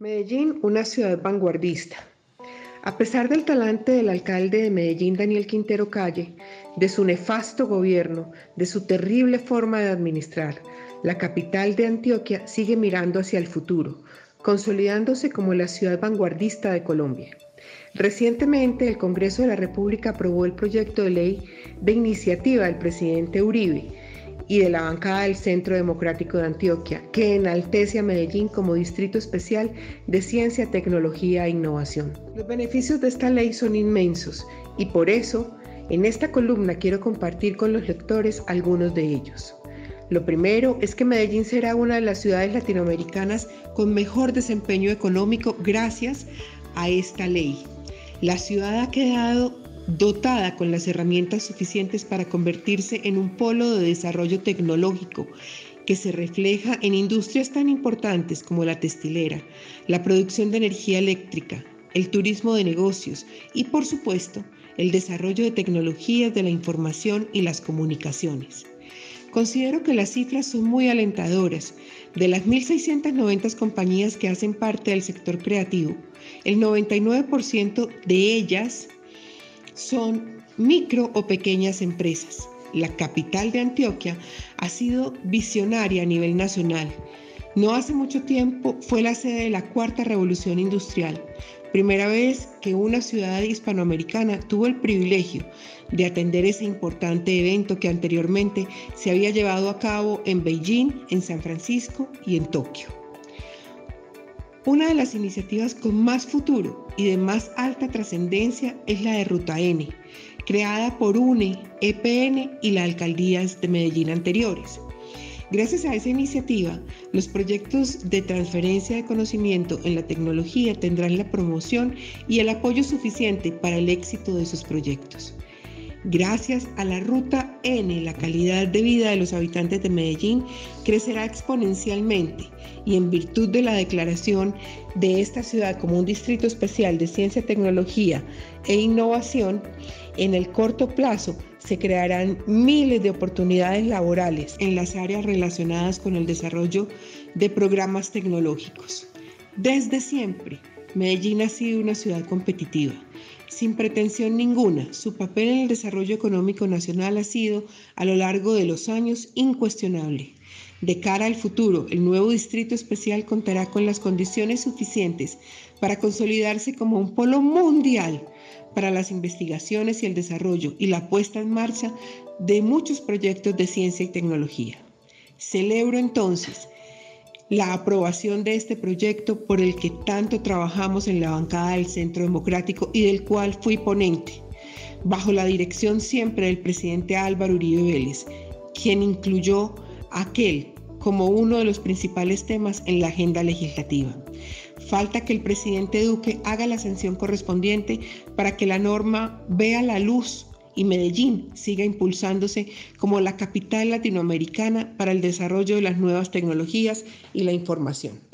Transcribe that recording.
Medellín, una ciudad vanguardista. A pesar del talante del alcalde de Medellín, Daniel Quintero Calle, de su nefasto gobierno, de su terrible forma de administrar, la capital de Antioquia sigue mirando hacia el futuro, consolidándose como la ciudad vanguardista de Colombia. Recientemente, el Congreso de la República aprobó el proyecto de ley de iniciativa del presidente Uribe, y de la bancada del Centro Democrático de Antioquia, que enaltece a Medellín como distrito especial de ciencia, tecnología e innovación. Los beneficios de esta ley son inmensos y por eso en esta columna quiero compartir con los lectores algunos de ellos. Lo primero es que Medellín será una de las ciudades latinoamericanas con mejor desempeño económico gracias a esta ley. La ciudad ha quedado dotada con las herramientas suficientes para convertirse en un polo de desarrollo tecnológico que se refleja en industrias tan importantes como la textilera, la producción de energía eléctrica, el turismo de negocios y, por supuesto, el desarrollo de tecnologías de la información y las comunicaciones. Considero que las cifras son muy alentadoras. De las 1.690 compañías que hacen parte del sector creativo, el 99% de ellas son micro o pequeñas empresas. La capital de Antioquia ha sido visionaria a nivel nacional. No hace mucho tiempo fue la sede de la cuarta revolución industrial, primera vez que una ciudad hispanoamericana tuvo el privilegio de atender ese importante evento que anteriormente se había llevado a cabo en Beijing, en San Francisco y en Tokio. Una de las iniciativas con más futuro y de más alta trascendencia es la de Ruta N, creada por UNE, EPN y las alcaldías de Medellín anteriores. Gracias a esa iniciativa, los proyectos de transferencia de conocimiento en la tecnología tendrán la promoción y el apoyo suficiente para el éxito de sus proyectos. Gracias a la ruta N, la calidad de vida de los habitantes de Medellín crecerá exponencialmente y en virtud de la declaración de esta ciudad como un distrito especial de ciencia, tecnología e innovación, en el corto plazo se crearán miles de oportunidades laborales en las áreas relacionadas con el desarrollo de programas tecnológicos. Desde siempre, Medellín ha sido una ciudad competitiva. Sin pretensión ninguna, su papel en el desarrollo económico nacional ha sido, a lo largo de los años, incuestionable. De cara al futuro, el nuevo Distrito Especial contará con las condiciones suficientes para consolidarse como un polo mundial para las investigaciones y el desarrollo y la puesta en marcha de muchos proyectos de ciencia y tecnología. Celebro entonces la aprobación de este proyecto por el que tanto trabajamos en la bancada del Centro Democrático y del cual fui ponente, bajo la dirección siempre del presidente Álvaro Uribe Vélez, quien incluyó aquel como uno de los principales temas en la agenda legislativa. Falta que el presidente Duque haga la sanción correspondiente para que la norma vea la luz y Medellín siga impulsándose como la capital latinoamericana para el desarrollo de las nuevas tecnologías y la información.